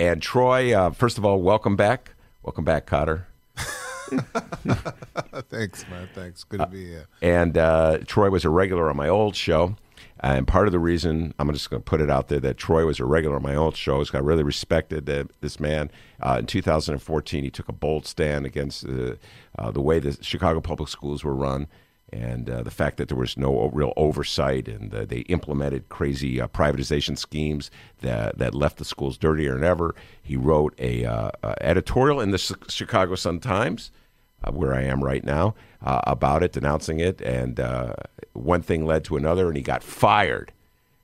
And Troy, uh, first of all, welcome back. Welcome back, Cotter. Thanks, man. Thanks. Good to be here. And uh, Troy was a regular on my old show. And part of the reason, I'm just going to put it out there, that Troy was a regular on my old show is I really respected uh, this man. Uh, in 2014, he took a bold stand against uh, the way the Chicago public schools were run and uh, the fact that there was no real oversight and uh, they implemented crazy uh, privatization schemes that, that left the schools dirtier than ever. He wrote a editorial in the Chicago Sun Times uh, where I am right now, uh, about it, denouncing it, and uh, one thing led to another, and he got fired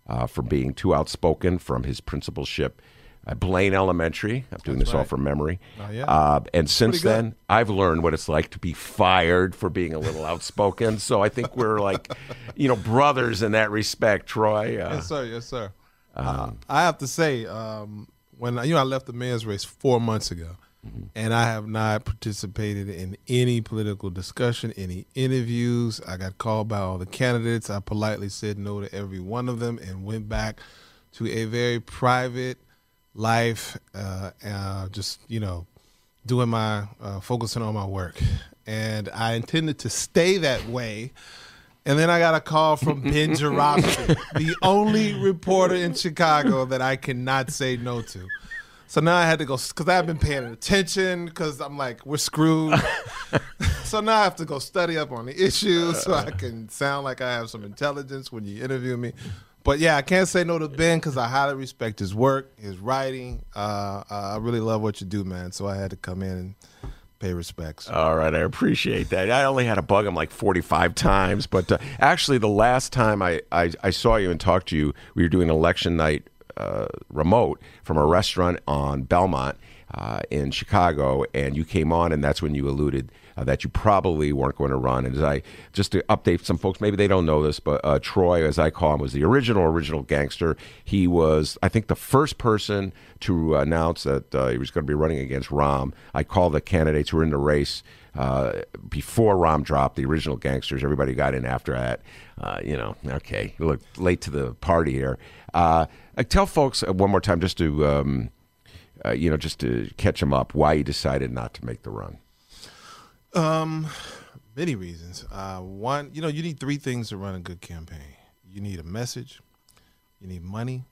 uh, for being too outspoken from his principalship at Blaine Elementary. I'm doing That's this right. all from memory. Oh, yeah. Uh, and since then, I've learned what it's like to be fired for being a little outspoken. so I think we're like, you know, brothers in that respect, Troy. Uh, yes, sir. Yes, sir. Um, I have to say, um, when you know I left the men's race four months ago, Mm-hmm. And I have not participated in any political discussion, any interviews. I got called by all the candidates. I politely said no to every one of them and went back to a very private life, uh, uh, just, you know, doing my, uh, focusing on my work. And I intended to stay that way. And then I got a call from Ben Joravsky, the only reporter in Chicago that I cannot say no to. So now I had to go because I've been paying attention because I'm like we're screwed. so now I have to go study up on the issues so I can sound like I have some intelligence when you interview me. But yeah, I can't say no to Ben because I highly respect his work, his writing. Uh, I really love what you do, man. So I had to come in and pay respects. All right, I appreciate that. I only had to bug him like 45 times, but uh, actually, the last time I, I, I, saw you and talked to you, we were doing election night uh, remote from a restaurant on Belmont uh, in Chicago, and you came on, and that's when you alluded uh, that you probably weren't going to run. And as I just to update some folks, maybe they don't know this, but uh, Troy, as I call him, was the original original gangster. He was, I think, the first person to announce that uh, he was going to be running against Rahm. I call the candidates who were in the race. Uh, before Rahm dropped, the original gangsters, everybody got in after that. Uh, you know, okay, look late to the party here. Uh, tell folks one more time, just to um, uh, you know, just to catch them up, why you decided not to make the run. Um, many reasons. Uh, one, you know, you need three things to run a good campaign. You need a message, you need money,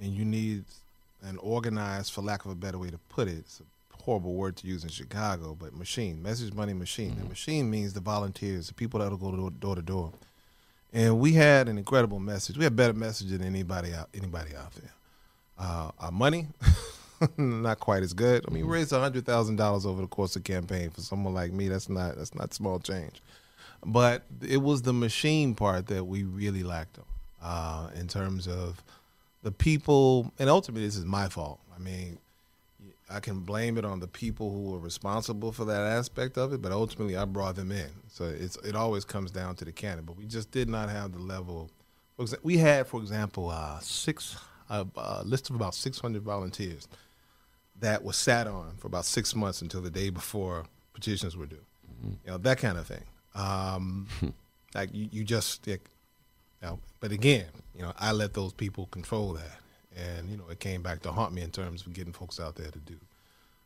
and you need an organized, for lack of a better way to put it, it's a horrible word to use in Chicago, but machine, message, money, machine. Mm-hmm. The machine means the volunteers, the people that'll go door to door and we had an incredible message. We had better message than anybody out anybody out there. Uh, our money, not quite as good. I mean, we raised hundred thousand dollars over the course of campaign for someone like me. That's not that's not small change, but it was the machine part that we really lacked on uh, in terms of the people. And ultimately, this is my fault. I mean, I can blame it on the people who were responsible for that aspect of it, but ultimately I brought them in. So it's it always comes down to the candidate. But we just did not have the level. We had, for example, uh, six a uh, list of about 600 volunteers that was sat on for about six months until the day before petitions were due. Mm-hmm. You know that kind of thing. Um, like you, you just, you know, but again, you know, I let those people control that and you know it came back to haunt me in terms of getting folks out there to do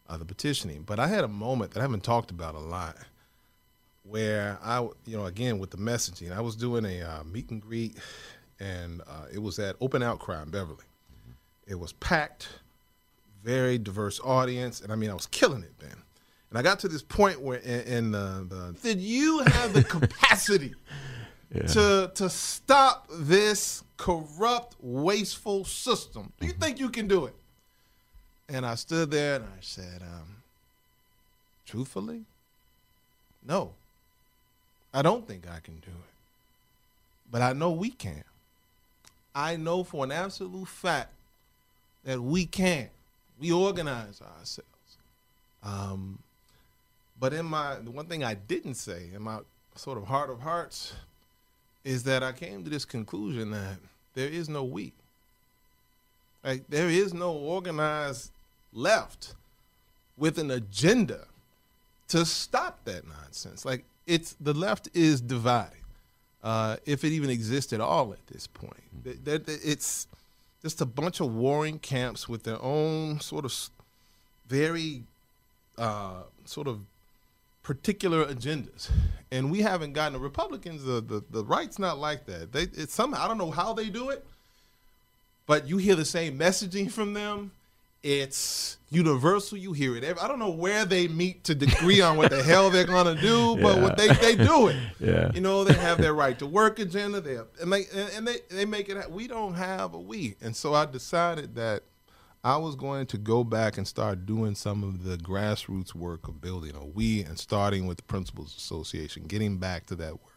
uh, the petitioning. But I had a moment that I haven't talked about a lot, where I, you know, again with the messaging, I was doing a uh, meet and greet, and uh, it was at Open Outcry in Beverly. Mm-hmm. It was packed, very diverse audience, and I mean I was killing it then. And I got to this point where in, in the, the did you have the capacity yeah. to to stop this corrupt, wasteful system. Do you mm-hmm. think you can do it? And I stood there and I said, um, truthfully, no. I don't think I can do it. But I know we can. I know for an absolute fact that we can. We organize ourselves. Um, but in my the one thing I didn't say in my sort of heart of hearts is that I came to this conclusion that there is no we. Like there is no organized left with an agenda to stop that nonsense. Like it's the left is divided, uh, if it even exists at all at this point. It's just a bunch of warring camps with their own sort of very uh, sort of particular agendas, and we haven't gotten the Republicans. The the, the right's not like that. They it's some I don't know how they do it, but you hear the same messaging from them. It's universal. You hear it. I don't know where they meet to agree on what the hell they're gonna do, but yeah. what they, they do it. Yeah. You know, they have their right to work agenda. They have, and they and they they make it. We don't have a we, and so I decided that I was going to go back and start doing some of the grassroots work of building a we and starting with the Principals Association, getting back to that work.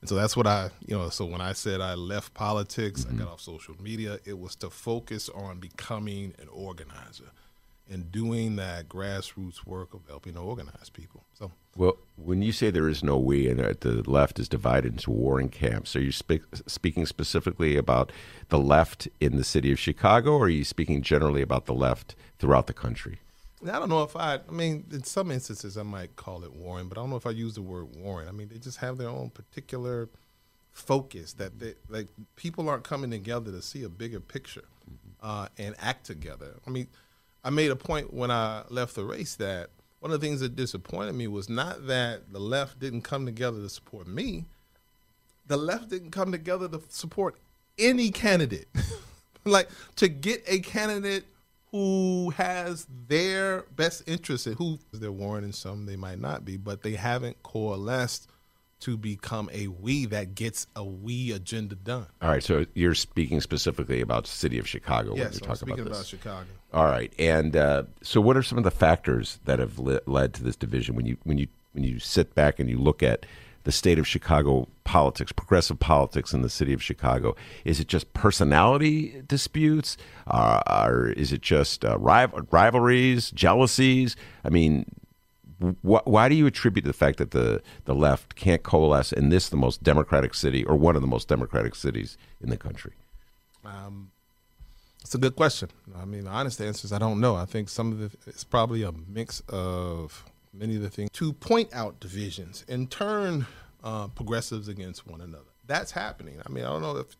And so that's what I, you know, so when I said I left politics, mm-hmm. I got off social media, it was to focus on becoming an organizer and doing that grassroots work of helping to organize people. So, well, when you say there is no we and that the left is divided into warring camps, are you spe- speaking specifically about the left in the city of Chicago, or are you speaking generally about the left throughout the country? I don't know if I. I mean, in some instances, I might call it warring, but I don't know if I use the word warring. I mean, they just have their own particular focus that they like. People aren't coming together to see a bigger picture mm-hmm. uh, and act together. I mean I made a point when I left the race that one of the things that disappointed me was not that the left didn't come together to support me. The left didn't come together to support any candidate. like to get a candidate who has their best interests, who they're warning some they might not be, but they haven't coalesced to become a we that gets a we agenda done. All right, so you're speaking specifically about the city of Chicago yes, when you're I'm talking speaking about this. About Chicago. All right, and uh, so what are some of the factors that have li- led to this division? When you when you when you sit back and you look at the state of Chicago politics, progressive politics in the city of Chicago, is it just personality disputes, uh, or is it just uh, rival- rivalries, jealousies? I mean, wh- why do you attribute the fact that the, the left can't coalesce in this, the most democratic city, or one of the most democratic cities in the country? Um, it's a good question. I mean, the honest answer is I don't know. I think some of the it's probably a mix of many of the things to point out divisions and turn uh, progressives against one another. That's happening. I mean, I don't know if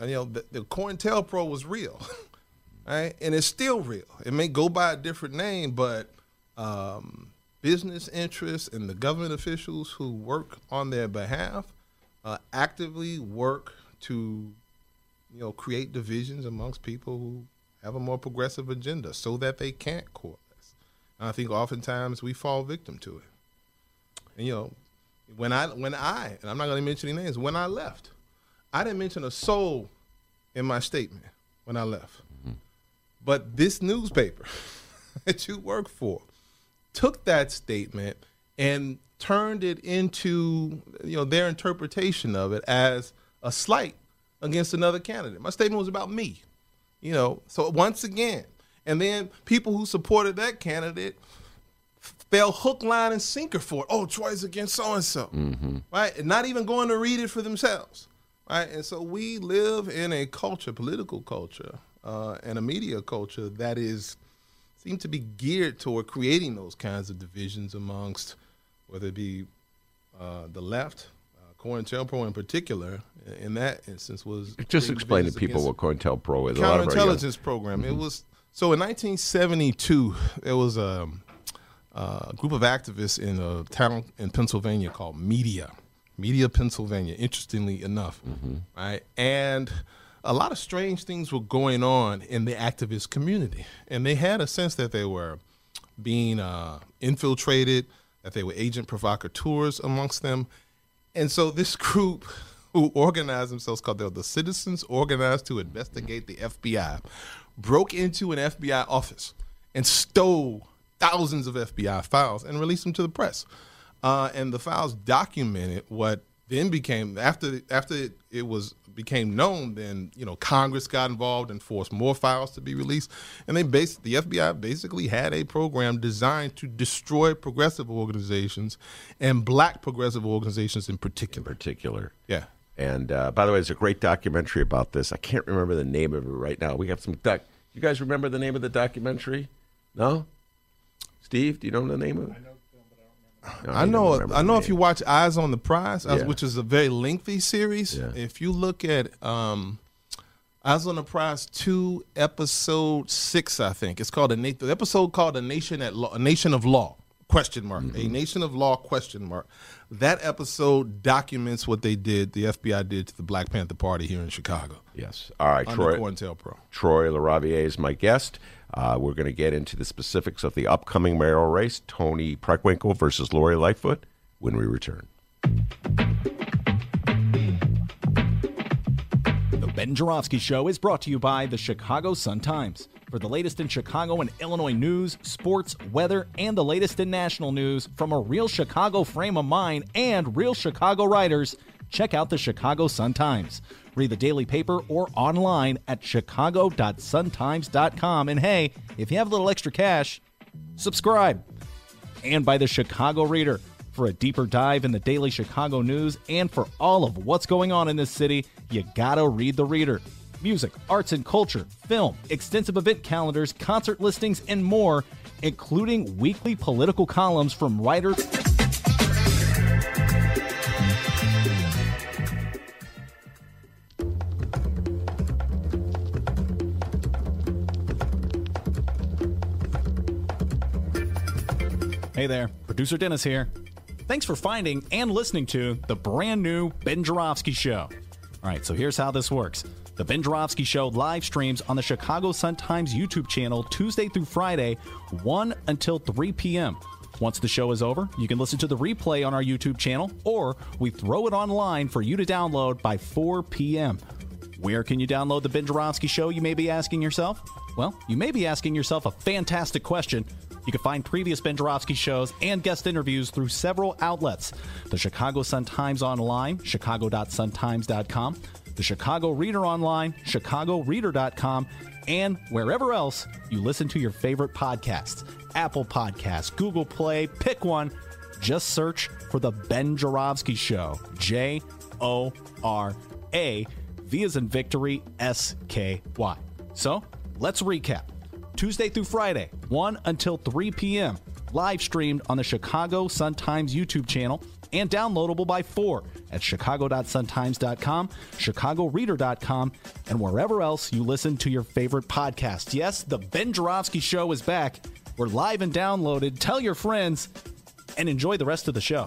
you know the, the COINTELPRO was real, right? And it's still real. It may go by a different name, but um, business interests and the government officials who work on their behalf uh, actively work to you know create divisions amongst people who have a more progressive agenda so that they can't coalesce. I think oftentimes we fall victim to it. And you know, when I when I and I'm not going to mention any names, when I left, I didn't mention a soul in my statement when I left. Mm-hmm. But this newspaper that you work for took that statement and turned it into you know their interpretation of it as a slight against another candidate. My statement was about me. You know, so once again, and then people who supported that candidate fell hook, line, and sinker for it. Oh, Troy's against so and so, right? And not even going to read it for themselves, right? And so we live in a culture, political culture, uh, and a media culture that is seem to be geared toward creating those kinds of divisions amongst whether it be uh, the left, uh, COINTELPRO in particular, in that instance was just explain to people what COINTELPRO is. Counterintelligence program. Mm-hmm. It was so in 1972 there was a, a group of activists in a town in Pennsylvania called Media, Media, Pennsylvania. Interestingly enough, mm-hmm. right and a lot of strange things were going on in the activist community, and they had a sense that they were being uh, infiltrated, that they were agent provocateurs amongst them, and so this group who organized themselves called the Citizens Organized to Investigate the FBI broke into an FBI office and stole thousands of FBI files and released them to the press. Uh, and the files documented what then became after after it, it was became known then you know congress got involved and forced more files to be released and they based the fbi basically had a program designed to destroy progressive organizations and black progressive organizations in in particular particular. yeah And uh, by the way, there's a great documentary about this. I can't remember the name of it right now. We have some doc. You guys remember the name of the documentary? No. Steve, do you know the name of it? No, I you know. I the know. If you watch Eyes on the Prize, uh, Yeah. which is a very lengthy series, Yeah. if you look at um, Eyes on the Prize two, episode six, I think it's called a na- the episode called "A Nation at Law," a Nation of Law question mark, Mm-hmm. a Nation of Law question mark. That episode documents what they did, the FBI did to the Black Panther Party here in Chicago Yes. All right, Troy. COINTELPRO. Troy LaRaviere is my guest. Uh, we're going to get into the specifics of the upcoming mayoral race, Toni Preckwinkle versus Lori Lightfoot, when we return. Ben Joravsky Show is brought to you by the Chicago Sun-Times. For the latest in Chicago and Illinois news, sports, weather, and the latest in national news from a real Chicago frame of mind and real Chicago writers, check out the Chicago Sun-Times. Read the daily paper or online at chicago.suntimes.com. And hey, if you have a little extra cash, subscribe and by the Chicago Reader. For a deeper dive in the daily Chicago news and for all of what's going on in this city, you gotta read the Reader. Music, arts and culture, film, extensive event calendars, concert listings, and more, including weekly political columns from writers. Hey there, producer Dennis here. Thanks for finding and listening to the brand new Ben Joravsky Show. All right, so here's how this works. The Ben Joravsky Show live streams on the Chicago Sun-Times YouTube channel Tuesday through Friday, 1 until 3 p.m. Once the show is over, you can listen to the replay on our YouTube channel, or we throw it online for you to download by 4 p.m. Where can you download the Ben Joravsky Show, you may be asking yourself? Well, you may be asking yourself a fantastic question. You can find previous Ben Joravsky shows and guest interviews through several outlets the Chicago Sun-Times Online, chicago.suntimes.com, the Chicago Reader Online, chicagoreader.com, and wherever else you listen to your favorite podcasts Apple Podcasts, Google Play, pick one. Just search for The Ben Joravsky Show. J O R A, V as in victory, S K Y. So let's recap. Tuesday through Friday, 1 until 3 p.m. Live streamed on the Chicago Sun-Times YouTube channel and downloadable by 4 at chicago.suntimes.com, chicagoreader.com, and wherever else you listen to your favorite podcast. Yes, the Ben Joravsky Show is back. We're live and downloaded. Tell your friends and enjoy the rest of the show.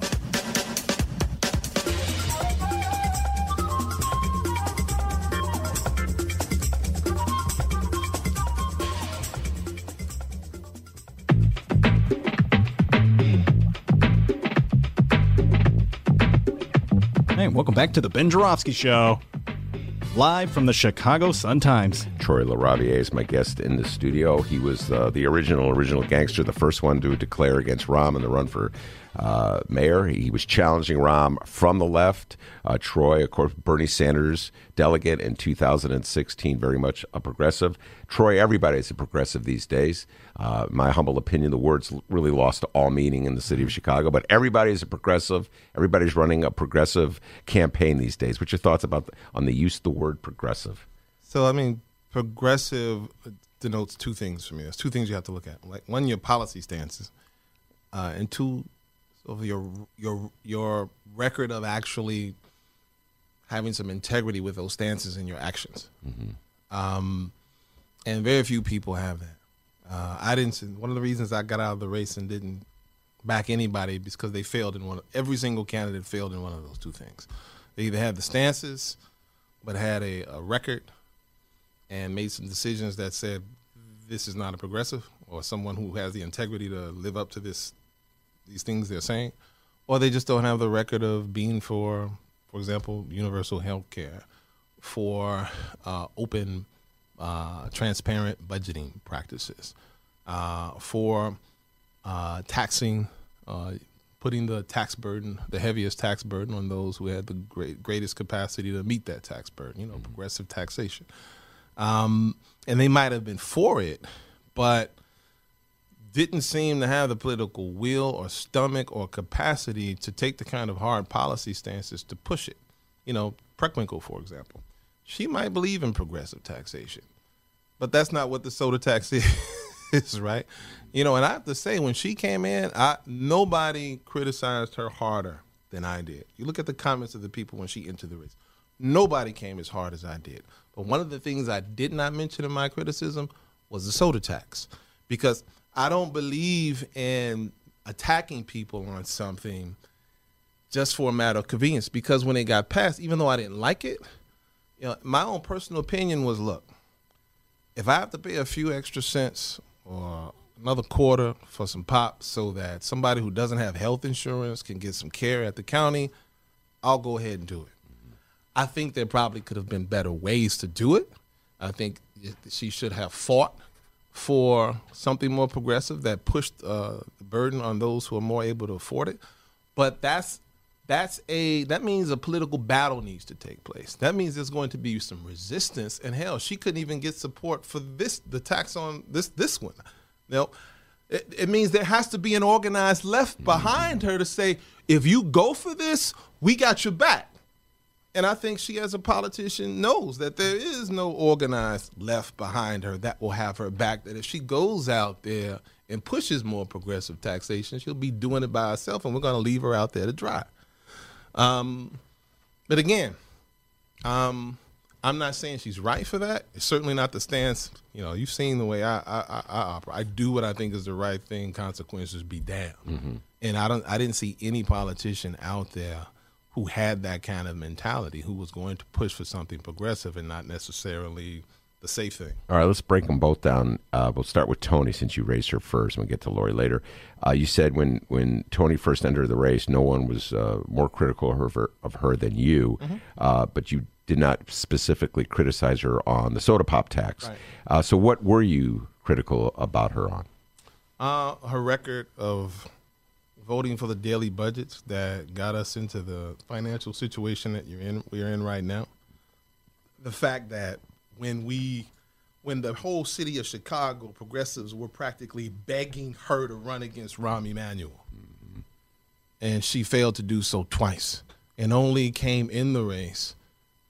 Hey, welcome back to the Ben Joravsky Show, live from the Chicago Sun-Times. Troy LaRaviere is my guest in the studio. He was uh, the original, original gangster, the first one to declare against Rahm in the run for uh, mayor. He was challenging Rahm from the left. Uh, Troy, of course, Bernie Sanders delegate in 2016, very much a progressive. Troy, everybody's a progressive these days. Uh, my humble opinion, the words really lost all meaning in the city of Chicago, but everybody's a progressive. Everybody's running a progressive campaign these days. What's your thoughts about the, on the use of the word progressive? So I mean, progressive denotes two things for me. There's two things you have to look at. Like one, your policy stances, uh, and two, of your your your record of actually having some integrity with those stances and your actions. Um, and very few people have that. Uh, I didn't. One of the reasons I got out of the race and didn't back anybody because they failed in one. Every single candidate failed in one of those two things. They either had the stances, but had a, a record and made some decisions that said this is not a progressive or someone who has the integrity to live up to this these things they're saying, or they just don't have the record of being for, for example, universal health care, for uh, open, uh, transparent budgeting practices, uh, for uh, taxing uh, putting the tax burden, the heaviest tax burden, on those who had the great, greatest capacity to meet that tax burden. You know, progressive taxation. Um, and they might have been for it, but didn't seem to have the political will or stomach or capacity to take the kind of hard policy stances to push it. You know, Preckwinkle, for example, she might believe in progressive taxation, but that's not what the soda tax is, right? You know, and I have to say, when she came in, I nobody criticized her harder than I did. You look at the comments of the people when she entered the race. Nobody came as hard as I did. But one of the things I did not mention in my criticism was the soda tax, because I don't believe in attacking people on something just for a matter of convenience. Because when it got passed, even though I didn't like it, you know, my own personal opinion was, look, if I have to pay a few extra cents or another quarter for some pop so that somebody who doesn't have health insurance can get some care at the county, I'll go ahead and do it. I think there probably could have been better ways to do it. I think she should have fought for something more progressive that pushed uh, the burden on those who are more able to afford it. But that's that's a that means a political battle needs to take place. That means there's going to be some resistance. And hell, she couldn't even get support for this the tax on this this one. You know, it, it means there has to be an organized left mm-hmm. behind her to say, if you go for this, we got your back. And I think she, as a politician, knows that there is no organized left behind her that will have her back. That if she goes out there and pushes more progressive taxation, she'll be doing it by herself, and we're going to leave her out there to dry. Um, but again, um, I'm not saying she's right for that. It's certainly not the stance. You know, you've seen the way I I, I, I operate. I do what I think is the right thing. Consequences be damned. Mm-hmm. And I don't. I didn't see any politician out there who had that kind of mentality, who was going to push for something progressive and not necessarily the safe thing. All right, let's break them both down. Uh, we'll start with Toni since you raised her first. We'll get to Lori later. Uh, you said when, when Toni first entered the race, no one was uh, more critical of her, of her than you, mm-hmm. Uh, but you did not specifically criticize her on the soda pop tax. Right. Uh, so, what were you critical about her on? Uh, her record of voting for the daily budgets that got us into the financial situation that you're in we're in right now. The fact that when we when the whole city of Chicago progressives were practically begging her to run against Rahm Emanuel. Mm-hmm. And she failed to do so twice and only came in the race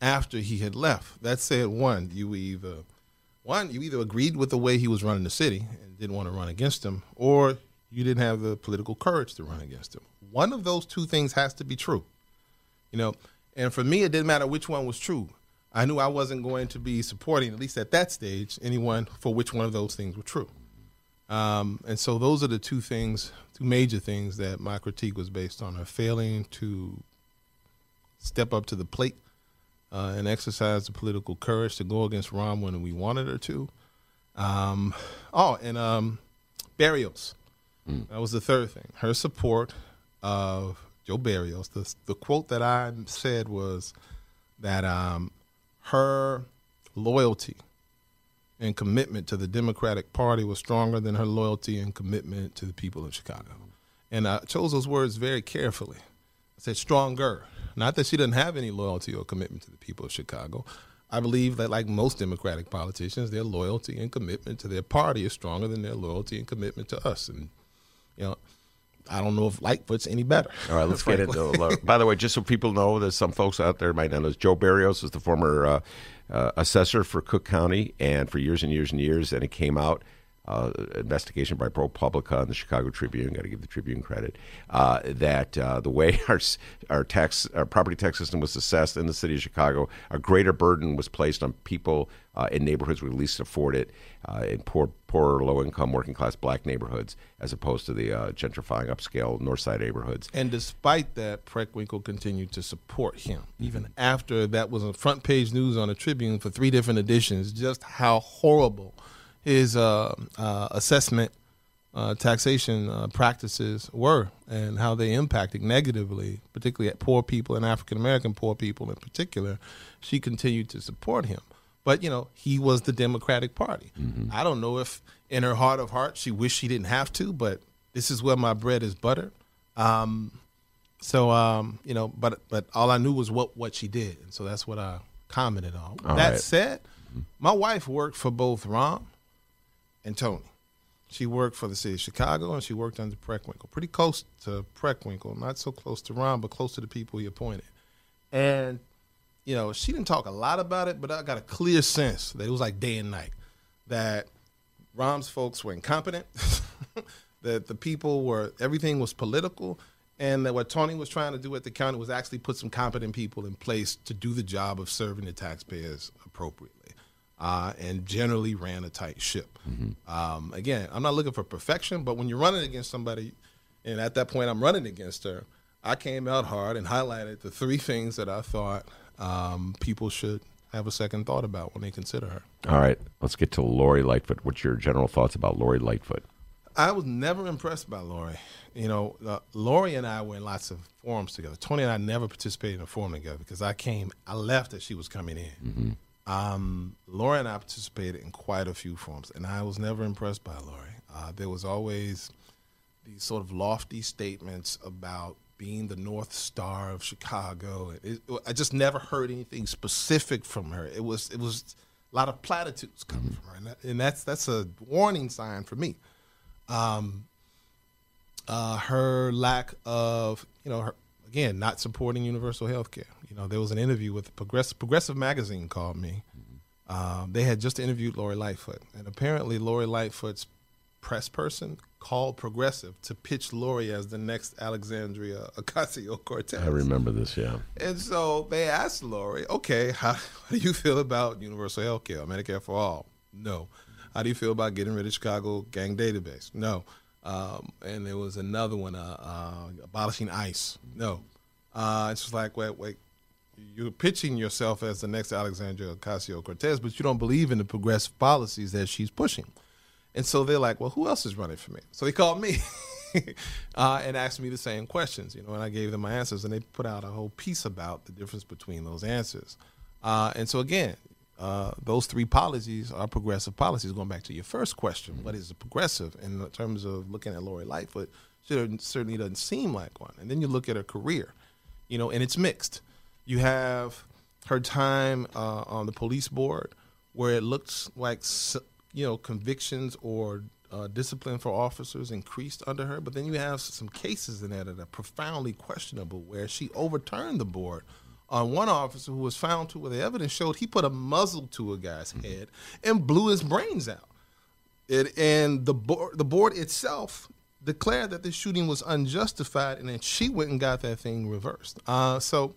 after he had left. That said, one, you either one, you either agreed with the way he was running the city and didn't want to run against him, or you didn't have the political courage to run against him. One of those two things has to be true. You know, and for me, it didn't matter which one was true. I knew I wasn't going to be supporting, at least at that stage, anyone for which one of those things were true. Um, and so those are the two things, two major things that my critique was based on: her failing to step up to the plate uh, and exercise the political courage to go against Rahm when we wanted her to. Um, oh, and um, Berrios. Mm. That was the third thing. Her support of Joe Berrios. The, the quote that I said was that um, her loyalty and commitment to the Democratic Party was stronger than her loyalty and commitment to the people of Chicago. And I chose those words very carefully. I said stronger. Not that she doesn't have any loyalty or commitment to the people of Chicago. I believe that, like most Democratic politicians, their loyalty and commitment to their party is stronger than their loyalty and commitment to us. And you know, I don't know if Lightfoot's any better. All right, let's get into. it. By the way, just so people know, there's some folks out there might not know. Joe Berrios is the former uh, uh, assessor for Cook County, and for years and years and years, and it came out uh, investigation by ProPublica and the Chicago Tribune. Got to give the Tribune credit uh, that uh, the way our our tax our property tax system was assessed in the city of Chicago, a greater burden was placed on people uh, in neighborhoods we least afford it, uh, in poor, poor, low income, working class black neighborhoods, as opposed to the uh, gentrifying upscale North Side neighborhoods. And despite that, Preckwinkle continued to support him, even after that was on front page news on the Tribune for three different editions. Just how horrible his uh, uh, assessment uh, taxation uh, practices were and how they impacted negatively, particularly at poor people and African American poor people in particular, she continued to support him. But you know, he was the Democratic Party. Mm-hmm. I don't know if in her heart of hearts she wished she didn't have to, but this is where my bread is buttered. Um, so um, you know, but but all I knew was what what she did, and so that's what I commented on. All that right. said, my wife worked for both Rahm and Toni. She worked for the city of Chicago, and she worked under Preckwinkle, pretty close to Preckwinkle, not so close to Rahm, but close to the people he appointed. And you know, she didn't talk a lot about it, but I got a clear sense that it was like day and night that Rahm's folks were incompetent, that the people were everything was political, and that what Toni was trying to do at the county was actually put some competent people in place to do the job of serving the taxpayers appropriately, uh, and generally ran a tight ship. Um, again, I'm not looking for perfection, but when you're running against somebody, and at that point I'm running against her, I came out hard and highlighted the three things that I thought um, people should have a second thought about when they consider her. All right, let's get to Lori Lightfoot. What's your general thoughts about Lori Lightfoot? I was never impressed by Lori. You know, uh, Lori and I were in lots of forums together. Toni and I never participated in a forum together because I came, I left as she was coming in. Um, Lori and I participated in quite a few forums, and I was never impressed by Lori. Uh, there was always these sort of lofty statements about being the North Star of Chicago. It, it- I just never heard anything specific from her. It was it was a lot of platitudes coming from her, and, that, and that's that's a warning sign for me. Um, uh, her lack of, you know, her, again, not supporting universal health care. You know, there was an interview with Progressive, Progressive Magazine called me. Um, they had just interviewed Lori Lightfoot, and apparently Lori Lightfoot's press person called Progressive to pitch Lori as the next Alexandria Ocasio Cortez. I remember this, yeah. And so they asked Lori, okay, how, how do you feel about universal health care, Medicare for all? No. How do you feel about getting rid of Chicago gang database? No. Um, and there was another one, uh, uh, abolishing ICE. No. Uh, it's just like, wait, wait, you're pitching yourself as the next Alexandria Ocasio Cortez, but you don't believe in the progressive policies that she's pushing. And so they're like, well, who else is running for me? So they called me uh, and asked me the same questions, you know, and I gave them my answers, and they put out a whole piece about the difference between those answers. Uh, and so again, uh, those three policies are progressive policies. Going back to your first question, what is a progressive in terms of looking at Lori Lightfoot? She certainly doesn't seem like one. And then you look at her career, you know, and it's mixed. You have her time uh, on the police board, where it looks like you know convictions or uh, discipline for officers increased under her, but then you have some cases in there that are profoundly questionable, where she overturned the board on one officer who was found to, where the evidence showed he put a muzzle to a guy's head and blew his brains out. It, and the board, the board itself declared that the shooting was unjustified, and then she went and got that thing reversed. Uh, so,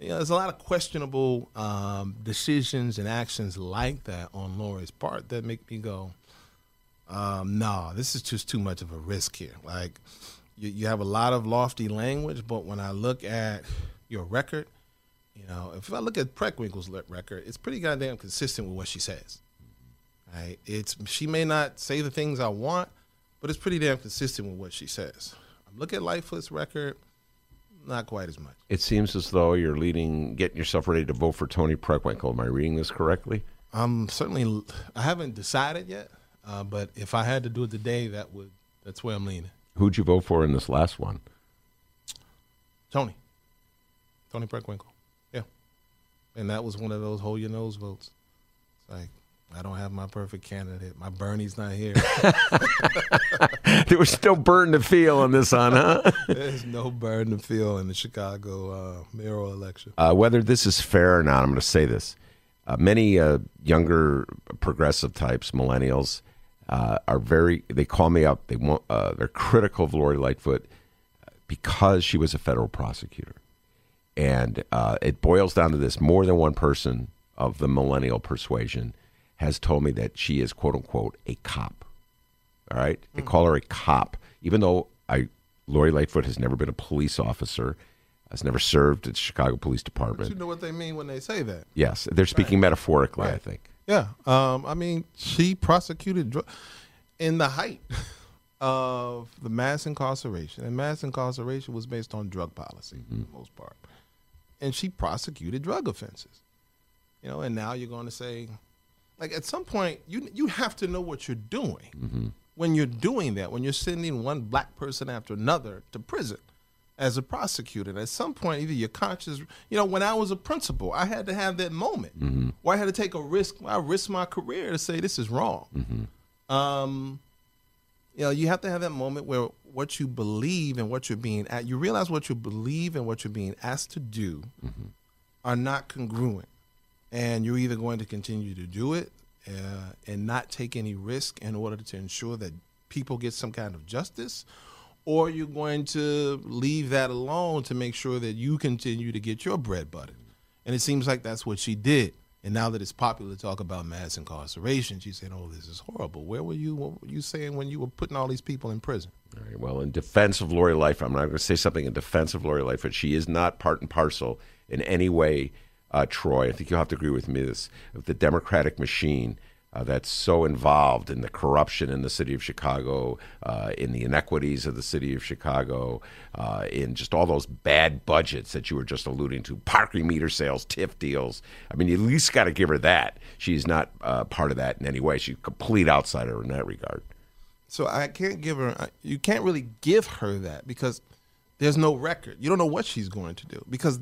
you know, there's a lot of questionable um, decisions and actions like that on Lori's part that make me go, um, "No, this is just too much of a risk here." Like, you, you have a lot of lofty language, but when I look at your record, you know, if I look at Preckwinkle's record, it's pretty goddamn consistent with what she says. Right? It's she may not say the things I want, but it's pretty damn consistent with what she says. I'm looking at Lightfoot's record, not quite as much. It seems as though you're leading, getting yourself ready to vote for Toni Preckwinkle. Am I reading this correctly? I'm certainly I haven't decided yet, uh, but if I had to do it today, that would that's where I'm leaning. Who'd you vote for in this last one? Toni, Toni Preckwinkle, yeah, and that was one of those hold your nose votes. It's like I don't have my perfect candidate. My Bernie's not here. there was still burn to feel on this one, huh? There's no burden to feel in the Chicago uh, mayoral election. Uh, whether this is fair or not, I'm going to say this. Uh, many uh, younger progressive types, millennials, uh, are very. They call me up. They want. Uh, they're critical of Lori Lightfoot because she was a federal prosecutor, and uh, it boils down to this: more than one person of the millennial persuasion has told me that she is "quote unquote" a cop. All right, they mm. call her a cop, even though I Lori Lightfoot has never been a police officer, has never served at the Chicago Police Department. You know what they mean when they say that? Yes, they're speaking metaphorically. I think. Yeah. Um, I mean, she prosecuted dr- in the height of the mass incarceration, and mass incarceration was based on drug policy for the mm-hmm. most part. And she prosecuted drug offenses. You know, and now you're going to say, like, at some point, you you have to know what you're doing mm-hmm. When you're doing that, when you're sending one black person after another to prison as a prosecutor. And at some point, either your conscience, you know, when I was a principal, I had to have that moment Mm-hmm. where I had to take a risk. I risked my career to say this is wrong. Mm-hmm. Um, you know, you have to have that moment where what you believe and what you're being at, you realize what you believe and what you're being asked to do Mm-hmm. are not congruent. And you're either going to continue to do it uh, and not take any risk in order to ensure that people get some kind of justice, or you're going to leave that alone to make sure that you continue to get your bread buttered. And it seems like that's what she did. And now that it's popular to talk about mass incarceration, she said, "Oh, this is horrible." Where were you? What were you saying when you were putting all these people in prison? All right, well, in defense of Lori Life, I'm not going to say something in defense of Lori Life, but she is not part and parcel in any way, uh, Troy. I think you'll have to agree with me this the Democratic machine uh, that's so involved in the corruption in the city of Chicago, uh, in the inequities of the city of Chicago, uh, in just all those bad budgets that you were just alluding to, parking meter sales, TIF deals. I mean, you at least got to give her that. She's not uh, part of that in any way. She's a complete outsider in that regard. So I can't give her. You can't really give her that because there's no record. You don't know what she's going to do because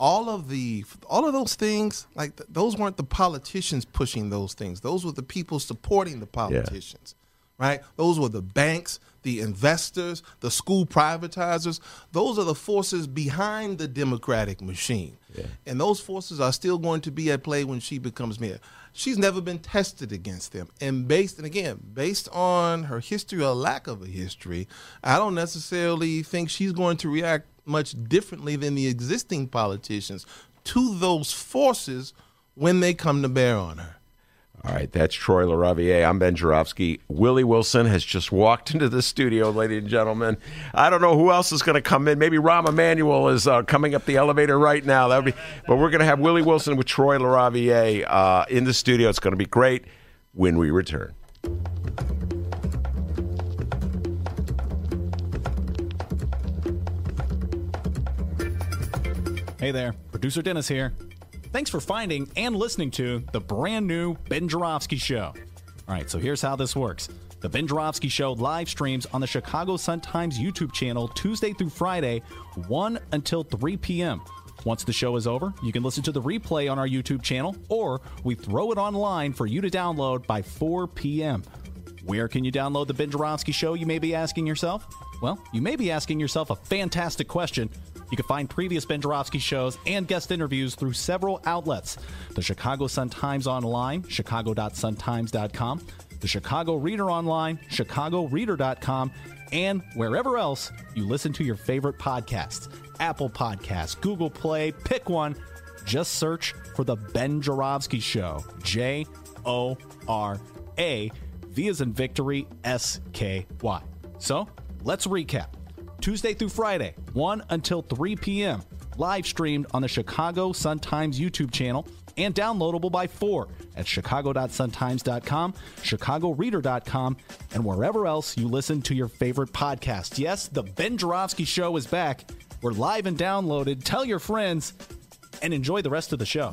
all of the all of those things like th- those weren't the politicians pushing those things. Those were the people supporting the politicians. Right? Those were the banks, the investors, the school privatizers. Those are the forces behind the democratic machine. And those forces are still going to be at play when she becomes mayor. She's never been tested against them. And based and again, based on her history or lack of a history, I don't necessarily think she's going to react much differently than the existing politicians to those forces when they come to bear on her. All right, that's Troy LaRaviere. I'm Ben Joravsky. Willie Wilson has just walked into the studio, ladies and gentlemen. I don't know who else is going to come in. Maybe Rahm Emanuel is uh, coming up the elevator right now. That would be, but we're going to have Willie Wilson with Troy LaRaviere uh, in the studio. It's going to be great when we return. Hey there, producer Dennis here. Thanks for finding and listening to the brand new Ben Joravsky Show. All right, so here's how this works. The Ben Joravsky Show live streams on the Chicago Sun-Times YouTube channel Tuesday through Friday, 1 until 3 p.m. Once the show is over, you can listen to the replay on our YouTube channel, or we throw it online for you to download by 4 p.m. Where can you download the Ben Joravsky Show, you may be asking yourself? Well, you may be asking yourself a fantastic question. You can find previous Ben Joravsky shows and guest interviews through several outlets the Chicago Sun-Times Online, chicago.suntimes.com, the Chicago Reader Online, chicagoreader.com, and wherever else you listen to your favorite podcasts Apple Podcasts, Google Play, pick one. Just search for The Ben Joravsky Show. J O R A, V as in victory, S K Y. So let's recap. Tuesday through Friday, 1 until 3 p.m. Live streamed on the Chicago Sun-Times YouTube channel and downloadable by 4 at chicago.suntimes.com, chicagoreader.com, and wherever else you listen to your favorite podcast. Yes, the Ben Jarofsky Show is back. We're live and downloaded. Tell your friends and enjoy the rest of the show.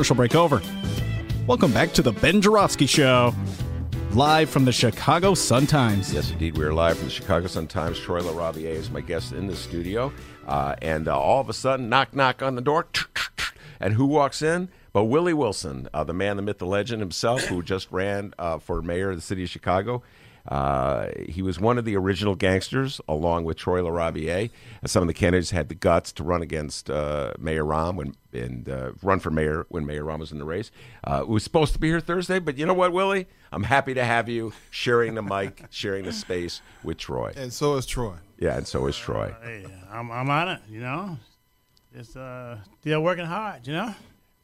Commercial break over. Welcome back to the Ben Joravsky Show, live from the Chicago Sun-Times. Yes, indeed. We are live from the Chicago Sun-Times. Troy LaRaviere is my guest in the studio. Uh, and uh, all of a sudden, knock, knock on the door. And who walks in? But Willie Wilson, uh, the man, the myth, the legend himself, who just ran uh, for mayor of the city of Chicago. Uh, he was one of the original gangsters, along with Troy LaRaviere. And some of the candidates had the guts to run against uh, Mayor Rahm when, and uh, run for mayor when Mayor Rahm was in the race. Uh, we was supposed to be here Thursday, but you know what, Willie? I'm happy to have you sharing the mic, sharing the space with Troy. And so is Troy. Yeah, and so is Troy. Hey, I'm, I'm on it, you know. Just uh, still working hard, you know.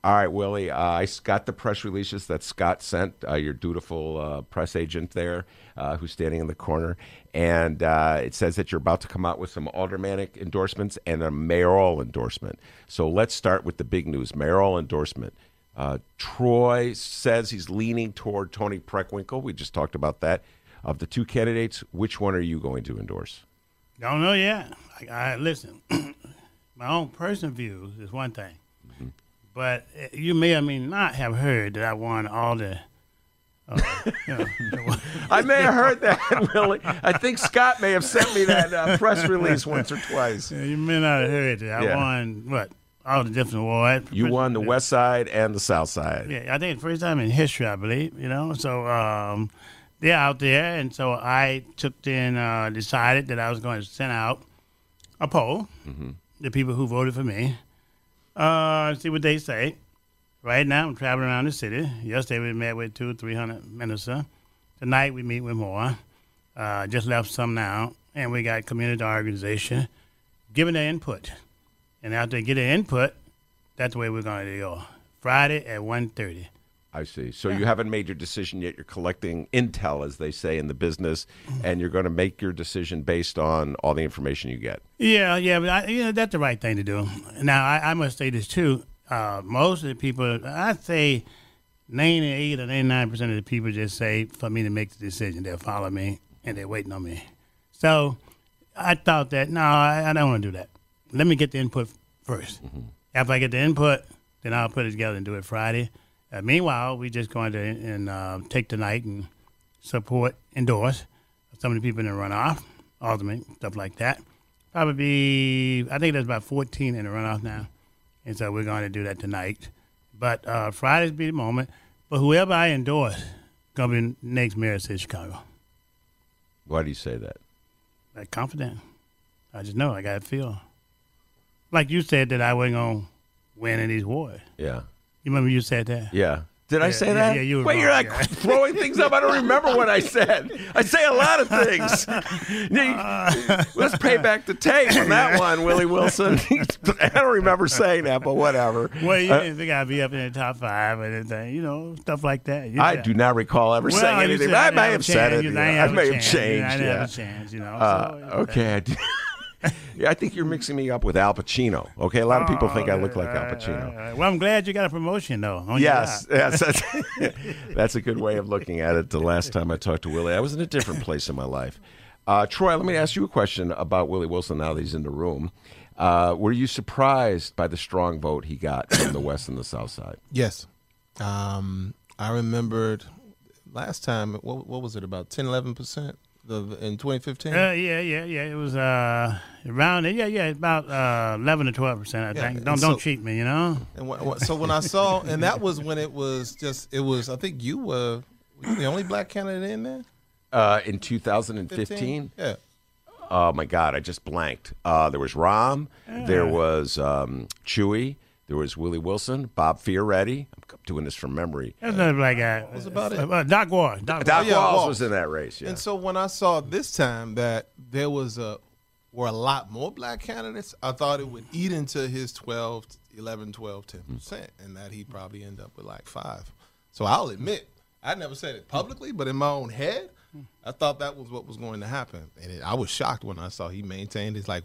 All right, Willie. Uh, I got the press releases that Scott sent, uh, your dutiful uh, press agent there, uh, who's standing in the corner. And uh, it says that you're about to come out with some aldermanic endorsements and a mayoral endorsement. So let's start with the big news mayoral endorsement. Uh, Troy says he's leaning toward Toni Preckwinkle. We just talked about that. Of the two candidates, which one are you going to endorse? I don't know yet. I, I listen. my own personal views is one thing. But uh, you may or may not have heard that I won all the. Uh, you know, I may have heard that, Willie. I think Scott may have sent me that uh, press release once or twice. Yeah, you may not have heard that I Yeah. won what all the different awards. You won the West Side and the South Side. Yeah, I think the first time in history, I believe. You know, so um, they're out there, and so I took then uh, decided that I was going to send out a poll, the people who voted for me, uh, see what they say. Right now, I'm traveling around the city. Yesterday, we met with two, three hundred ministers. Tonight, we meet with more. Uh, just left some now, and we got community organization giving their input. And after they get their input, that's the way we're going to go. Friday at 1.30. I see. So you haven't made your decision yet. You're collecting intel, as they say in the business, and you're going to make your decision based on all the information you get. Yeah, yeah, but I, you know that's the right thing to do. Now I, I must say this too. Uh, most of the people, I'd say, ninety-eight or ninety-nine percent of the people just say for me to make the decision. They'll follow me and they're waiting on me. So I thought that no, I, I don't want to do that. Let me get the input 1st After I get the input, then I'll put it together and do it Friday. Uh, meanwhile, we're just going to and uh, take the night and support, endorse some of the people in the runoff, ultimate stuff like that. Probably be, I think there's about 14 in the runoff now, and so we're going to do that tonight. But uh, Friday's be the moment. But whoever I endorse, gonna be next mayor of city Chicago. Why do you say that? Like confident. I just know I got to feel. Like you said that I wasn't gonna win in these wars. Yeah. You remember you said that? Yeah. Did I Yeah, say yeah, that? yeah, you were Wait, you're like yeah. throwing things up. I don't remember what I said. I say a lot of things. Let's pay back the tape on that one, Willie Wilson. I don't remember saying that, but whatever. Well, you Uh, didn't think I'd be up in the top five or anything, you know, stuff like that. You I do not recall ever Well, saying anything. said I didn't may a have said it. You know, I I may have chance. I didn't have a chance, you know. Uh, so, okay. I yeah, I think you're mixing me up with Al Pacino. Okay, a lot of people think I look like Al Pacino. uh, well, I'm glad you got a promotion though. Yes, yes, that's, that's a good way of looking at it. The last time I talked to Willie, I was in a different place in my life. Uh, Troy, let me ask you a question about Willie Wilson. Now that he's in the room, uh, were you surprised by the strong vote he got from the West and the South Side? Yes. Um, I remembered last time, what, what was it, about 10, 11% the, in 2015? Uh, yeah, yeah, yeah. It was uh, around there. Yeah, yeah, about uh, eleven to twelve percent. I Yeah, think. Don't don't cheat me, you know. And wh- wh- so when I saw, and that was when it was just, it was, I think you were, were you the only black candidate in there? Uh, in 2015, Yeah. oh my God, I just blanked. Uh, there was Rahm, there was um, Chuy, there was Willie Wilson, Bob Fioretti. I'm doing this from memory. That's another black guy. What was about uh, it? Uh, Doc Ward. Doc, Doc yeah, Walls Walls. was in that race. Yeah. And so when I saw this time that there was a, were a lot more black candidates, I thought it would eat into his 12, 11, 12, 10%, hmm. and that he'd probably end up with like five. So I'll admit, I never said it publicly, but in my own head, hmm. I thought that was what was going to happen. And it, I was shocked when I saw he maintained his like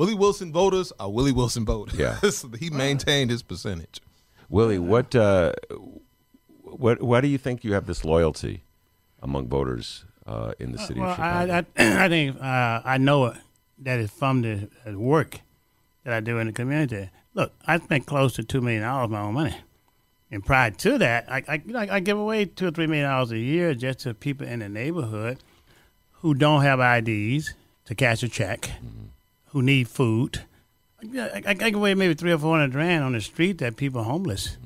Willie Wilson voters are Willie Wilson voters. Yeah. So he maintained his percentage. Willie, what uh, what why do you think you have this loyalty among voters uh, in the city well, of Chicago? I, I, I think uh, I know it, that it's from the uh, work that I do in the community. Look, I spent close to two million dollars of my own money, and prior to that, I, I, you know, I give away two or three million dollars a year just to people in the neighborhood who don't have IDs to cash a check, who need food. I, I, I give away maybe three or four hundred grand on the street that people are homeless.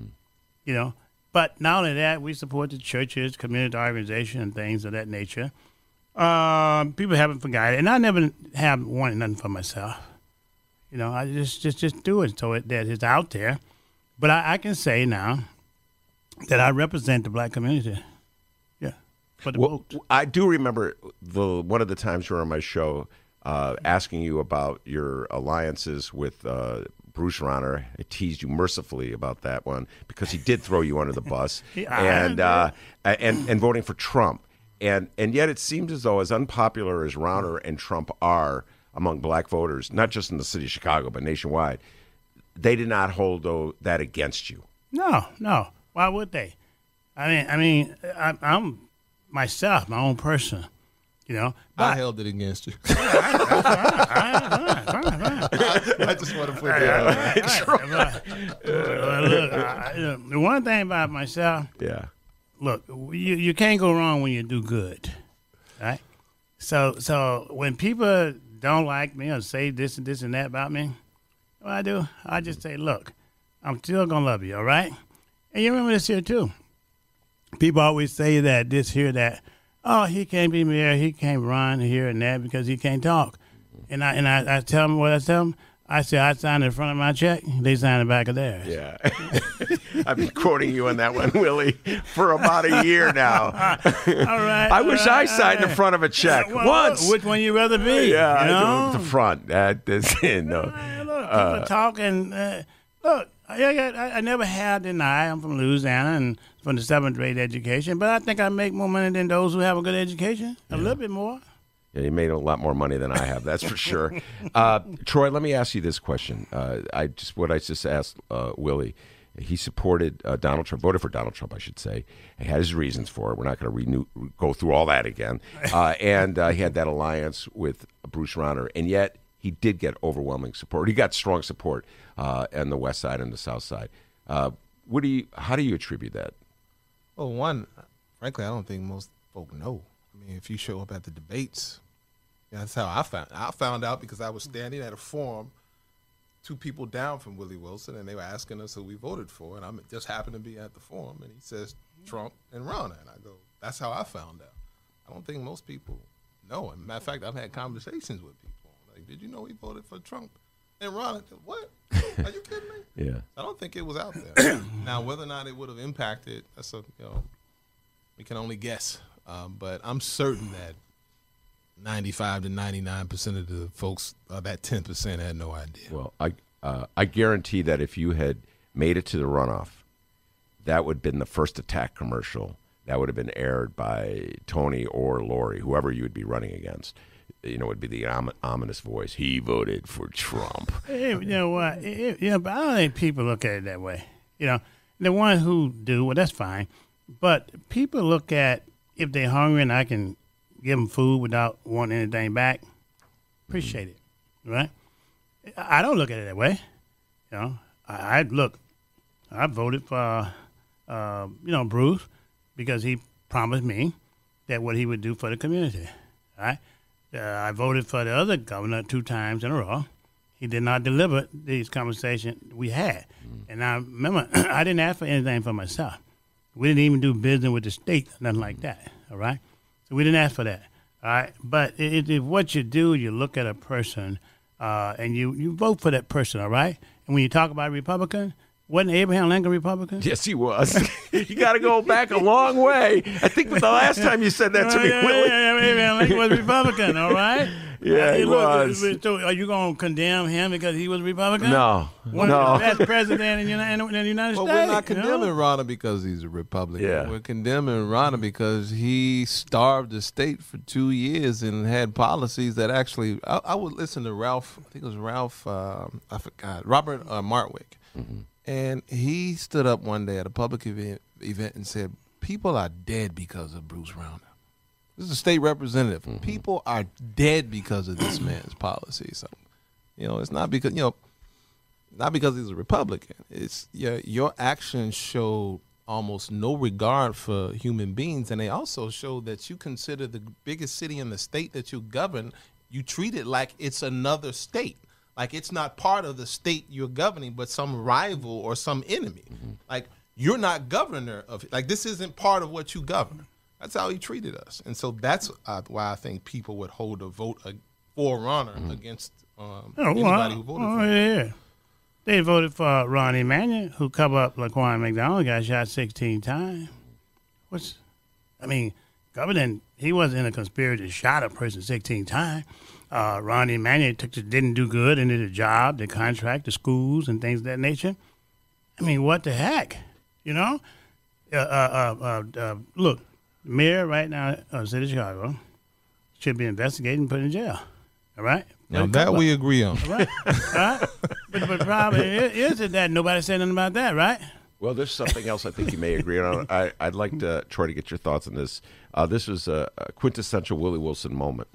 You know, but not only that, we support the churches, community organization, and things of that nature. Um, people haven't forgotten, and I never have wanted nothing for myself. You know, I just just just do it so it, that it's out there. But I, I can say now that I represent the black community. Yeah, for the Well, vote. I do remember the one of the times you were on my show uh, asking you about your alliances with uh, Bruce Rauner. I teased you mercifully about that one because he did throw you under the bus, Yeah, and uh, and and voting for Trump. And and yet it seems as though as unpopular as Rauner and Trump are among black voters, not just in the city of Chicago but nationwide, they did not hold though, that against you. No, no. Why would they? I mean, I mean, I, I'm myself, my own person. You know, I held it against you. I just want to put that. out but, look, one thing about myself, Yeah. look, you you can't go wrong when you do good, right? So so when people don't like me or say this and this and that about me, what I do, I just say, look, I'm still gonna love you, all right? And you remember this here too. People always say that this here that, oh, he can't be mayor, he can't run here and that because he can't talk. And I and I, I tell him what I tell him. I say I signed in front of my check, they sign the back of theirs. Yeah. I've been quoting you on that one, Willie, for about a year now. All right. I wish all I signed in front of a check Well, once. Which one you rather be? yeah, you know? the front. That is no. Hey, look, people talking. Uh, look, I, I, I never had deny. I'm from Louisiana and from the seventh grade education, but I think I make more money than those who have a good education. A little bit more. Yeah, you made a lot more money than I have. That's for sure. Uh, Troy, let me ask you this question. Uh, I just what I just asked uh, Willie. He supported uh, Donald Trump, voted for Donald Trump, I should say. He had his reasons for it. We're not going to renew, go through all that again. Uh, and uh, he had that alliance with Bruce Rauner, and yet he did get overwhelming support. He got strong support uh, on the west side and the south side. Uh, what do you? How do you attribute that? Well, one, frankly, I don't think most folk know. I mean, if you show up at the debates, that's how I found. I found out because I was standing at a forum, two people down from Willie Wilson, and they were asking us who we voted for, and I just happened to be at the forum, and he says mm-hmm. Trump and Rauner, and I go, that's how I found out. I don't think most people know. And matter of fact, I've had conversations with people like, did you know he voted for Trump and Rauner? What? Are you kidding me? Yeah. I don't think it was out there. now, whether or not it would have impacted, that's a you know, we can only guess. Um, but I'm certain that 95 to 99 percent of the folks, uh, that 10 percent, had no idea. Well, I uh, I guarantee that if you had made it to the runoff, that would have been the first attack commercial that would have been aired by Toni or Lori, whoever you would be running against. You know, would be the om- ominous voice. He voted for Trump. You know what? It- it- you know, but I don't think people look at it that way. You know, the ones who do, well, that's fine. But people look at if they're hungry and I can give them food without wanting anything back. Appreciate it, right? I don't look at it that way. You know, I, I look. I voted for, uh, uh you know, Bruce because he promised me that what he would do for the community. Right? Uh, I voted for the other governor two times in a row. He did not deliver these conversations we had. And I remember I didn't ask for anything for myself. We didn't even do business with the state, nothing like that. All right, so we didn't ask for that. All right, but it, it, what you do, you look at a person uh, and you you vote for that person. All right, and when you talk about Republican, wasn't Abraham Lincoln Republican? Yes, he was. you got to go back a long way. I think the last time you said that to me, yeah, Willie. yeah, yeah, Abraham Lincoln was Republican. All right. Yeah, Hey, he look, was. So are you going to condemn him because he was Republican? No, One no. of the best president in the United, in the United Well, States. we're not you know? condemning Rauner because he's a Republican. Yeah. We're condemning Rauner because he starved the state for two years and had policies that actually. I, I would listen to Ralph. I think it was Ralph. Um, I forgot. Robert uh, Martwick, and he stood up one day at a public event, event and said, "People are dead because of Bruce Rauner." This is a state representative. Mm-hmm. People are dead because of this man's policy. So, you know, it's not because you know not because he's a Republican. It's your your actions showed almost no regard for human beings, and they also show that you consider the biggest city in the state that you govern. You treat it like it's another state, like it's not part of the state you're governing, but some rival or some enemy. Like you're not governor of like this isn't part of what you govern. That's how he treated us, and so that's uh, why I think people would hold a vote uh, for Rauner against um, Oh, anybody well, who voted oh, for him. yeah. They voted for Rahm Emanuel, who covered up Laquan McDonald, got shot 16 times. What's, I mean, Governor, he wasn't in a conspiracy to shot a person 16 times. Uh, Rahm Emanuel took didn't do good into the job, the contract, the schools, and things of that nature. I mean, what the heck, you know? Uh, uh, uh, uh look, the mayor right now of the City of Chicago should be investigated and put in jail. All right. Now that we agree on. All right. All right. But, but the problem is that nobody said nothing about that, right? Well, there's something else I think you may agree on. I, would like to try to get your thoughts on this. Uh, this was a, a, quintessential Willie Wilson moment.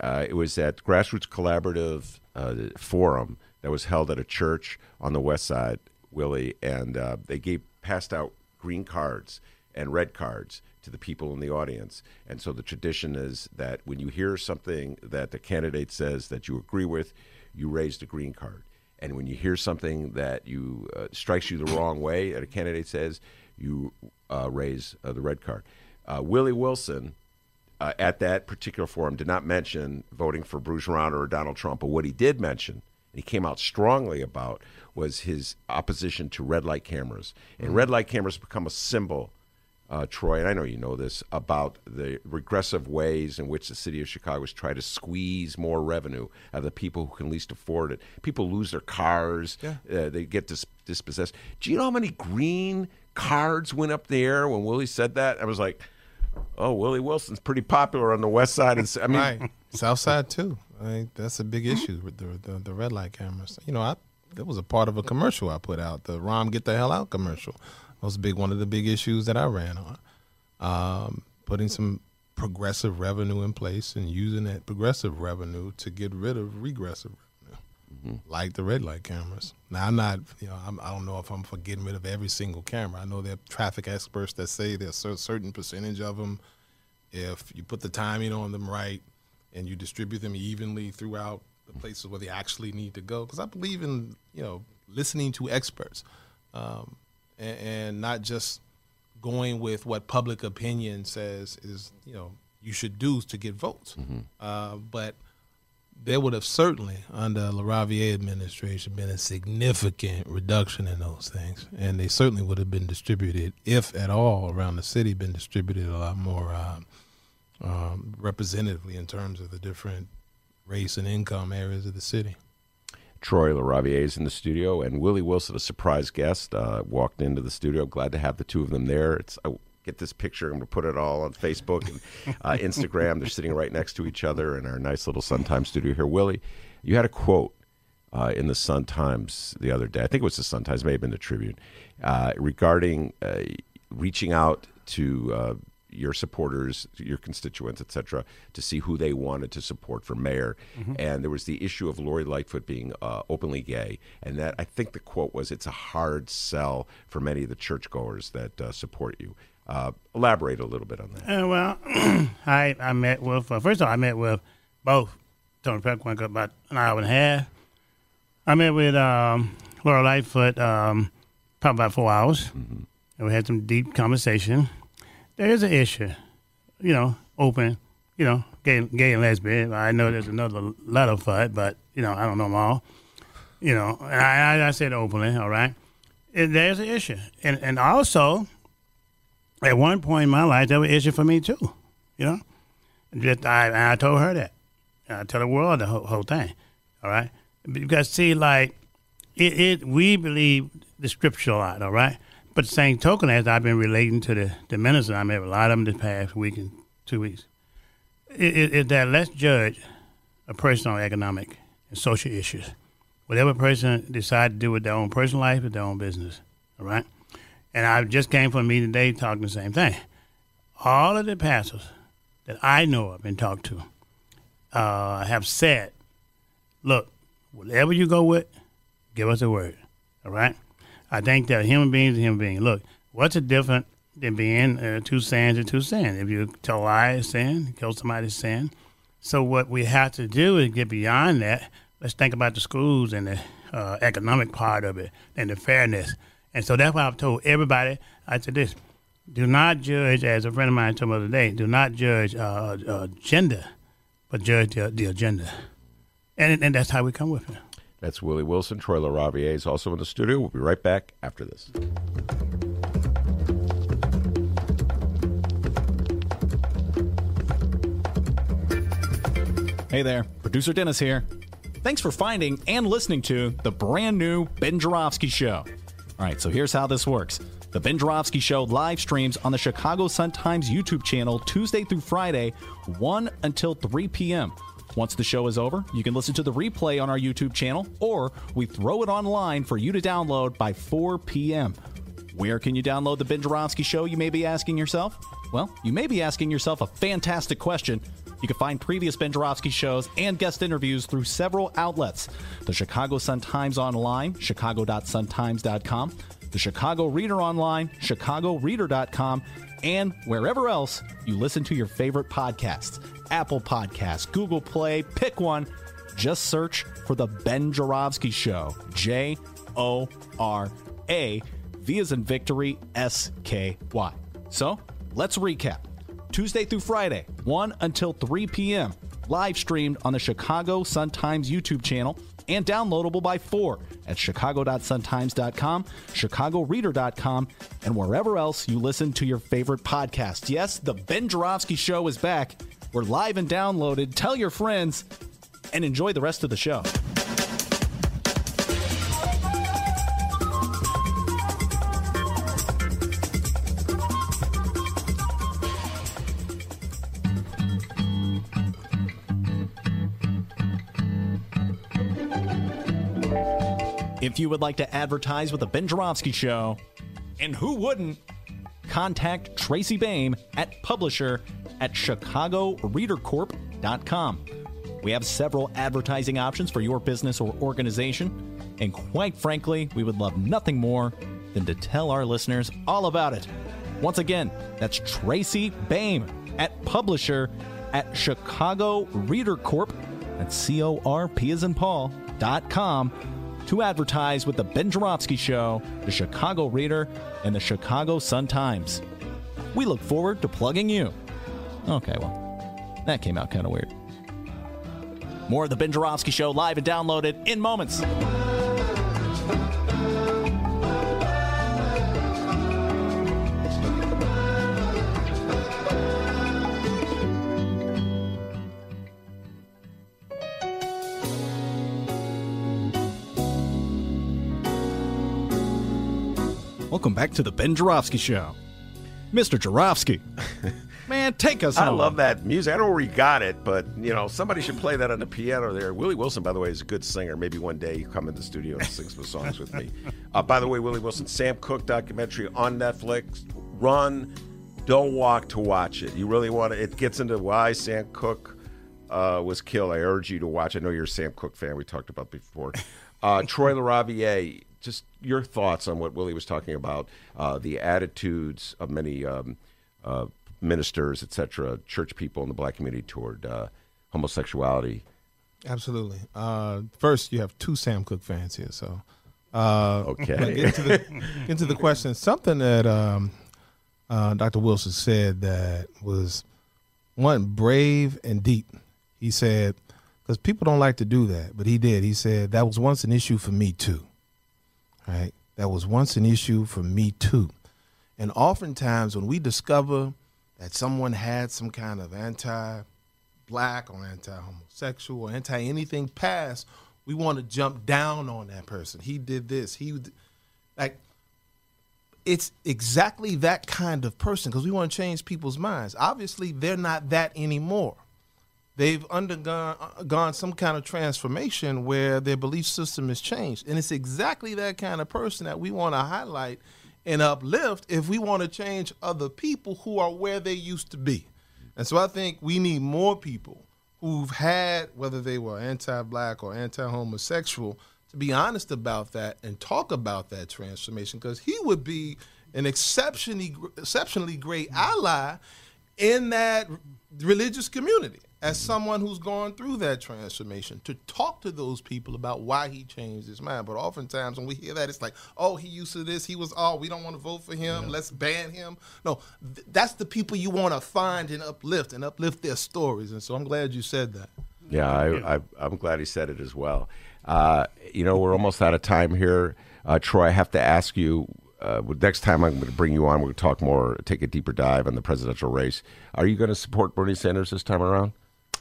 Uh, it was at Grassroots Collaborative uh, Forum that was held at a church on the west side, Willie, and uh, they gave passed out green cards and red cards to the people in the audience. And so the tradition is that when you hear something that the candidate says that you agree with, you raise the green card. And when you hear something that you uh, strikes you the wrong way that a candidate says, you uh, raise uh, the red card. Uh, Willie Wilson uh, at that particular forum did not mention voting for Bruce Rauner or Donald Trump, but what he did mention, and he came out strongly about, was his opposition to red light cameras. And mm-hmm. red light cameras become a symbol uh, Troy, and I know you know this, about the regressive ways in which the city of Chicago is trying to squeeze more revenue out of the people who can least afford it. People lose their cars, yeah. uh, they get dis- dispossessed. Do you know how many green cards went up there when Willie said that? I was like, oh, Willie Wilson's pretty popular on the west side. And, I mean, right. South side too. I mean, that's a big issue with the, the, the red light cameras. You know, I that was a part of a commercial I put out, the Rahm Get the Hell Out commercial That was big one of the big issues that I ran on. Um, putting some progressive revenue in place and using that progressive revenue to get rid of regressive revenue, mm-hmm. like the red light cameras. Now I'm not, you know, I'm, I do not know if I'm for getting rid of every single camera. I know there are traffic experts that say there's a certain percentage of them. If you put the timing on them right and you distribute them evenly throughout the places where they actually need to go, because I believe in you know listening to experts. Um, and, and not just going with what public opinion says is you know you should do to get votes. Mm-hmm. Uh, but there would have certainly, under LaRaviere administration, been a significant reduction in those things, and they certainly would have been distributed, if at all, around the city, been distributed a lot more um, um, representatively in terms of the different race and income areas of the city. Troy LaRaviere is in the studio, and Willie Wilson, a surprise guest, uh, walked into the studio. Glad to have the two of them there. It's I get this picture. I'm going to put it all on Facebook and uh, Instagram. They're sitting right next to each other in our nice little Sun Times studio here. Willie, you had a quote uh, in the Sun Times the other day. I think it was the Sun Times, may have been the Tribune, uh, regarding uh, reaching out to uh, your supporters, your constituents, etc., to see who they wanted to support for mayor. Mm-hmm. And there was the issue of Lori Lightfoot being uh, openly gay, and that I think the quote was, "It's a hard sell for many of the churchgoers that uh, support you." Uh, elaborate a little bit on that. Uh, well, I I met with uh, first of all I met with both Toni Preckwinkle about an hour and a half. I met with um, Laura Lightfoot um, probably about four hours, mm-hmm. and we had some deep conversation there is an issue, you know, open, you know, gay, gay and lesbian. I know there's another letter for it, but you know, I don't know them all. You know, I, I said openly, all right. And there's an issue, and and also, at one point in my life, that was an issue for me too. You know, just I I told her that. I tell the world the whole, whole thing, all right. Because see, like it, it we believe the scripture a lot, all right. But the same token, as I've been relating to the, the ministers, I met a lot of them this past week and two weeks, is that let's judge a person on economic and social issues. Whatever person decide to do with their own personal life is their own business. All right? And I just came from a meeting today talking the same thing. All of the pastors that I know of and talked to uh, have said, look, whatever you go with, give us a word. All right? I think that human beings are human beings. Look, what's the difference than being uh, two sins and two sins? If you tell a lie, sin. Kill somebody, it's sin. So what we have to do is get beyond that. Let's think about the schools and the uh, economic part of it and the fairness. And so that's why I've told everybody. I said this: Do not judge, as a friend of mine told me the other day. Do not judge uh, uh, gender, but judge the, the agenda. And and that's how we come with it. That's Willie Wilson. Troy LaRaviere is also in the studio. We'll be right back after this. Hey there, producer Dennis here. Thanks for finding and listening to the brand new Ben Joravsky Show. All right, so here's how this works. The Ben Joravsky Show live streams on the Chicago Sun-Times YouTube channel Tuesday through Friday, 1 until 3 p.m. Once the show is over, you can listen to the replay on our YouTube channel, or we throw it online for you to download by 4 p.m. Where can you download the Ben Joravsky Show, you may be asking yourself? Well, you may be asking yourself a fantastic question. You can find previous Ben Joravsky shows and guest interviews through several outlets the Chicago Sun-Times Online, chicago.suntimes.com, the Chicago Reader Online, chicagoreader.com, and wherever else you listen to your favorite podcasts Apple Podcasts, Google Play, pick one. Just search for The Ben Joravsky Show. J O R A, V as in victory, S K Y. So let's recap. Tuesday through Friday, 1 until 3 p.m., live streamed on the Chicago Sun-Times YouTube channel and downloadable by 4 at chicago.suntimes.com, chicagoreader.com, and wherever else you listen to your favorite podcast. Yes, the Ben Joravsky Show is back. We're live and downloaded. Tell your friends and enjoy the rest of the show. You would like to advertise with the Ben Joravsky Show, and who wouldn't, contact Tracy Baim at publisher at chicagoreadercorp.com. We have several advertising options for your business or organization, and quite frankly, we would love nothing more than to tell our listeners all about it. Once again, that's Tracy Baim at publisher at Chicago Reader Corp. That's C O R P as in Paul dot com to advertise with the Ben Joravsky Show, the Chicago Reader, and the Chicago Sun Times. We look forward to plugging you. Okay, well, that came out kind of weird. More of the Ben Joravsky Show live and downloaded in moments. Welcome back to the Ben Joravsky Show. Mr. Joravsky. Man, take us I home. love that music. I don't know where you got it, but you know somebody should play that on the piano there. Willie Wilson, by the way, is a good singer. Maybe one day you come in the studio and sing some songs with me. Uh, by the way, Willie Wilson, Sam Cooke documentary on Netflix. Run, don't walk to watch it. You really want to. It gets into why Sam Cooke uh, was killed. I urge you to watch. I know you're a Sam Cooke fan. We talked about before. Uh, Troy LaRaviere, just your thoughts on what Willie was talking about, uh, the attitudes of many um, uh, ministers, etc., church people in the black community toward uh, homosexuality. Absolutely. Uh, first, you have two Sam Cooke fans here, so uh, Okay. Get into the, get into the question. Something that um, uh, Dr. Wilson said that was one brave and deep. He said, because people don't like to do that, but he did. He said that was once an issue for me too. Right? That was once an issue for me too. And oftentimes, when we discover that someone had some kind of anti black or anti homosexual or anti anything past, we want to jump down on that person. He did this. He like it's exactly that kind of person because we want to change people's minds. Obviously, they're not that anymore. They've undergone uh, gone some kind of transformation where their belief system has changed, and it's exactly that kind of person that we want to highlight and uplift if we want to change other people who are where they used to be. And so I think we need more people who've had, whether they were anti black or anti homosexual, to be honest about that and talk about that transformation because he would be an exceptionally, exceptionally great ally in that religious community as someone who's gone through that transformation to talk to those people about why he changed his mind. But oftentimes when we hear that, it's like, oh, he used to this, he was, oh, we don't want to vote for him, let's ban him. No, th- that's the people you want to find and uplift and uplift their stories. And so I'm glad you said that. Yeah, I, I, I'm glad he said it as well. Uh, you know, we're almost out of time here. Uh, Troy, I have to ask you. Uh, next time I'm going to bring you on, we're going to talk more, take a deeper dive on the presidential race. Are you going to support Bernie Sanders this time around?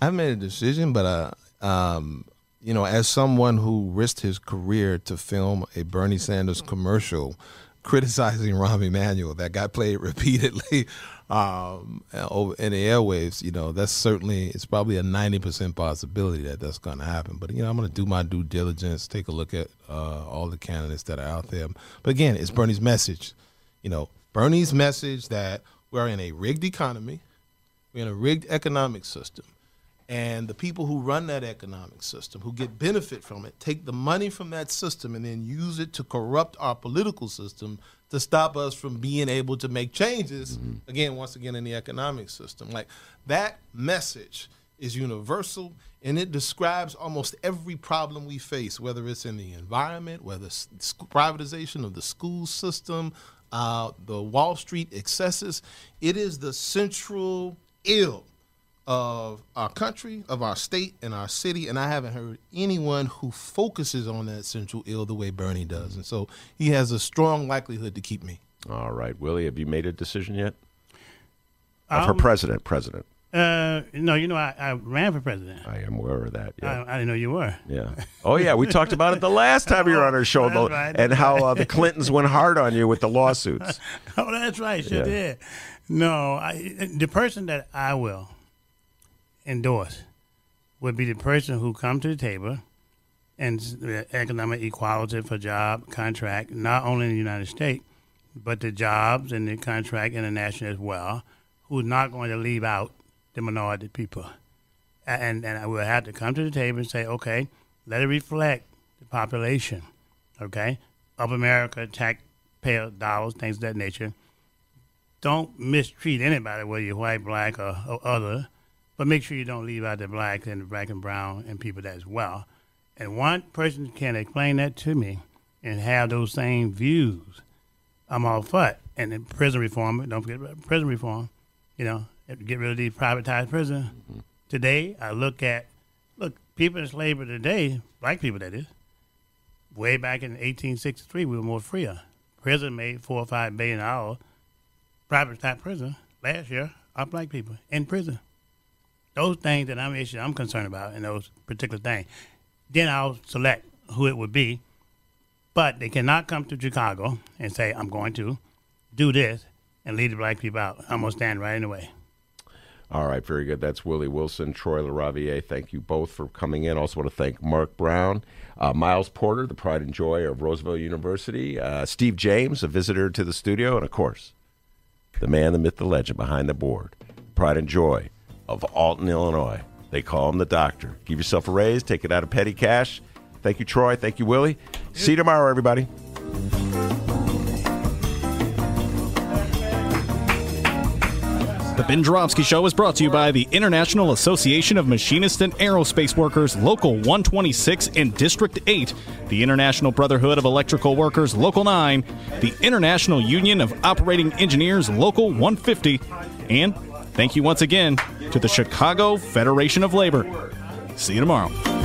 I haven't made a decision, but uh, um, you know, as someone who risked his career to film a Bernie Sanders commercial criticizing Rahm Emanuel that got played repeatedly um, in the airwaves, you know, that's certainly it's probably a ninety percent possibility that that's going to happen. But you know, I'm going to do my due diligence, take a look at uh, all the candidates that are out there. But again, it's Bernie's message. You know, Bernie's message that we're in a rigged economy, we're in a rigged economic system and the people who run that economic system, who get benefit from it, take the money from that system and then use it to corrupt our political system to stop us from being able to make changes, mm-hmm. again, once again, in the economic system. Like that message is universal and it describes almost every problem we face, whether it's in the environment, whether it's privatization of the school system, uh, the Wall Street excesses. It is the central ill of our country, of our state, and our city, and I haven't heard anyone who focuses on that central ill the way Bernie does. And so he has a strong likelihood to keep me. All right, Willie, have you made a decision yet? Um, for president, president. Uh, no, you know, I, I, ran for president. I am aware of that. Yeah. I, I, didn't know you were. Yeah. Oh, yeah. We talked about it the last time you were on our show, though, right, and how uh, the Clintons went hard on you with the lawsuits. oh, that's right. Sure yeah. did. No, I, the person that I will endorse would be the person who come to the table and the uh, economic equality for job contract, not only in the United States, but the jobs and the contract international as well, who's not going to leave out the minority people. And, and I will have to come to the table and say, okay, let it reflect the population, okay, of America, taxpayer dollars, things of that nature. Don't mistreat anybody, whether you're white, black, or, or other but make sure you don't leave out the black and the black and brown and people that as well. And one person can explain that to me and have those same views. I'm all for it. And then prison reform, don't forget about prison reform. You know, get rid of these privatized prisons. Mm-hmm. Today, I look at, look, people in slavery today, black people that is, way back in 1863, we were more freer. Prison made four or five billion dollars. Privatized prison last year are black people in prison those things that I'm issue I'm concerned about and those particular things. Then I'll select who it would be. But they cannot come to Chicago and say, I'm going to do this and leave the black people out. I'm going to stand right in the way. All right, very good. That's Willie Wilson, Troy LaRaviere. Thank you both for coming in. Also want to thank Mark Brown, uh, Miles Porter, the pride and joy of Roosevelt University, uh, Steve James, a visitor to the studio, and of course, the man, the myth, the legend behind the board, pride and joy of Alton, Illinois. They call him the doctor. Give yourself a raise, take it out of petty cash. Thank you, Troy. Thank you, Willie. See you tomorrow, everybody. The Ben Joravsky Show is brought to you by the International Association of Machinists and Aerospace Workers, Local 126 in District 8, the International Brotherhood of Electrical Workers, Local 9, the International Union of Operating Engineers, Local 150, and thank you once again to the Chicago Federation of Labor. See you tomorrow.